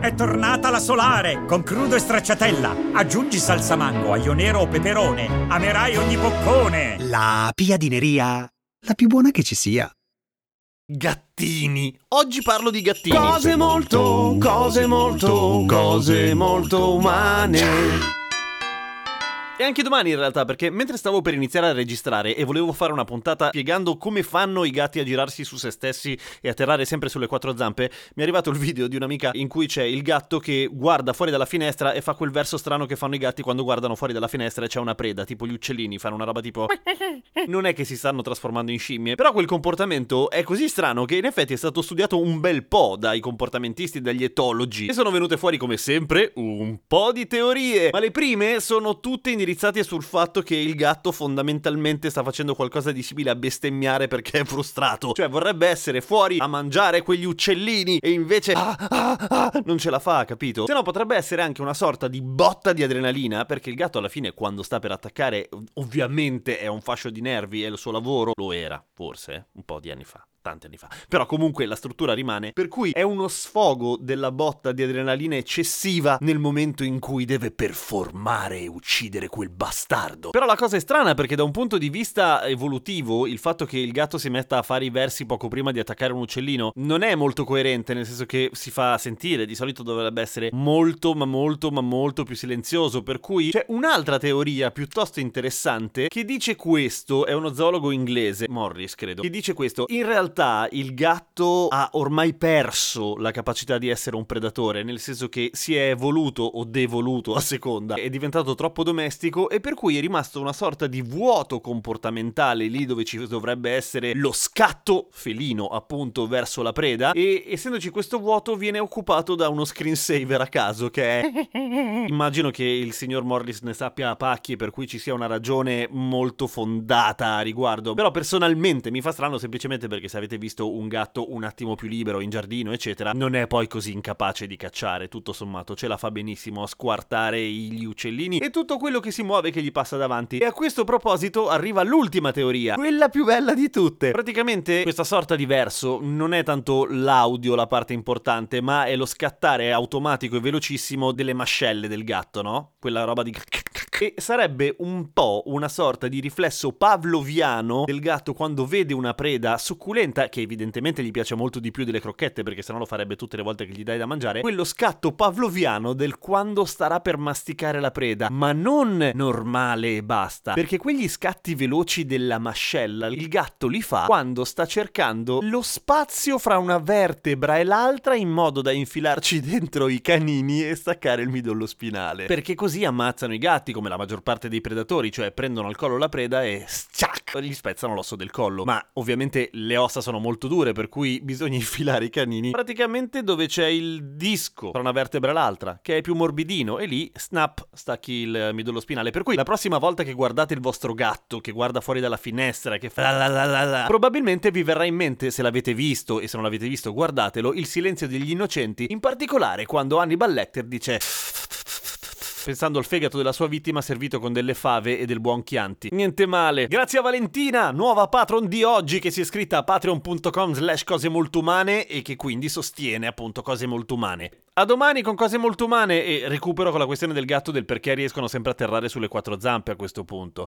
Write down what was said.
È tornata la solare con crudo e stracciatella. Aggiungi salsa mango, aglio nero o peperone. Amerai ogni boccone. La piadineria, la più buona che ci sia. Gattini. Oggi parlo di gattini. Cose molto, cose molto, cose molto umane. E anche domani in realtà, perché mentre stavo per iniziare a registrare e volevo fare una puntata spiegando come fanno i gatti a girarsi su se stessi e atterrare sempre sulle quattro zampe, mi è arrivato il video di un'amica in cui c'è il gatto che guarda fuori dalla finestra e fa quel verso strano che fanno i gatti quando guardano fuori dalla finestra e c'è una preda, tipo gli uccellini, fanno una roba tipo... Non è che si stanno trasformando in scimmie, però quel comportamento è così strano che in effetti è stato studiato un bel po' dai comportamentisti e dagli etologi e sono venute fuori come sempre un po' di teorie, ma le prime sono tutte indirizzate sul fatto che il gatto fondamentalmente sta facendo qualcosa di simile a bestemmiare perché è frustrato. Cioè vorrebbe essere fuori a mangiare quegli uccellini e invece ah, ah, ah, non ce la fa, capito? Se no potrebbe essere anche una sorta di botta di adrenalina perché il gatto alla fine quando sta per attaccare ovviamente è un fascio di nervi e il suo lavoro lo era, forse, un po' di anni fa tanti anni fa. Però comunque la struttura rimane, per cui è uno sfogo della botta di adrenalina eccessiva nel momento in cui deve performare e uccidere quel bastardo. Però la cosa è strana perché da un punto di vista evolutivo il fatto che il gatto si metta a fare i versi poco prima di attaccare un uccellino non è molto coerente, nel senso che si fa sentire, di solito dovrebbe essere molto ma molto ma molto più silenzioso, per cui c'è un'altra teoria piuttosto interessante che dice questo, è uno zoologo inglese, Morris credo, che dice questo, in realtà realtà il gatto ha ormai perso la capacità di essere un predatore, nel senso che si è evoluto o devoluto a seconda, è diventato troppo domestico e per cui è rimasto una sorta di vuoto comportamentale lì dove ci dovrebbe essere lo scatto felino appunto verso la preda. E essendoci questo vuoto viene occupato da uno screensaver a caso che è immagino che il signor Morris ne sappia a pacchi per cui ci sia una ragione molto fondata a riguardo, però personalmente mi fa strano semplicemente perché se avete visto un gatto un attimo più libero in giardino, eccetera, non è poi così incapace di cacciare, tutto sommato ce la fa benissimo a squartare gli uccellini e tutto quello che si muove che gli passa davanti. E a questo proposito arriva l'ultima teoria, quella più bella di tutte. Praticamente questa sorta di verso non è tanto l'audio la parte importante, ma è lo scattare automatico e velocissimo delle mascelle del gatto, no? Quella roba di e sarebbe un po' una sorta di riflesso pavloviano del gatto quando vede una preda succulenta, che evidentemente gli piace molto di più delle crocchette perché sennò lo farebbe tutte le volte che gli dai da mangiare, quello scatto pavloviano del quando starà per masticare la preda, ma non normale e basta, perché quegli scatti veloci della mascella il gatto li fa quando sta cercando lo spazio fra una vertebra e l'altra in modo da infilarci dentro i canini e staccare il midollo spinale, perché così ammazzano i gatti come la maggior parte dei predatori, cioè prendono al collo la preda e sciac, gli spezzano l'osso del collo. Ma ovviamente le ossa sono molto dure, per cui bisogna infilare i canini praticamente dove c'è il disco tra una vertebra e l'altra, che è più morbidino, e lì snap stacchi il midollo spinale. Per cui la prossima volta che guardate il vostro gatto che guarda fuori dalla finestra, che fa la la la la, probabilmente vi verrà in mente, se l'avete visto e se non l'avete visto, guardatelo, il silenzio degli innocenti, in particolare quando Hannibal Lecter dice pensando al fegato della sua vittima servito con delle fave e del buon Chianti. Niente male. Grazie a Valentina, nuova patron di oggi che si è iscritta a patreon.com slash cose molto umane e che quindi sostiene appunto cose molto umane. A domani con cose molto umane e recupero con la questione del gatto del perché riescono sempre a atterrare sulle quattro zampe a questo punto.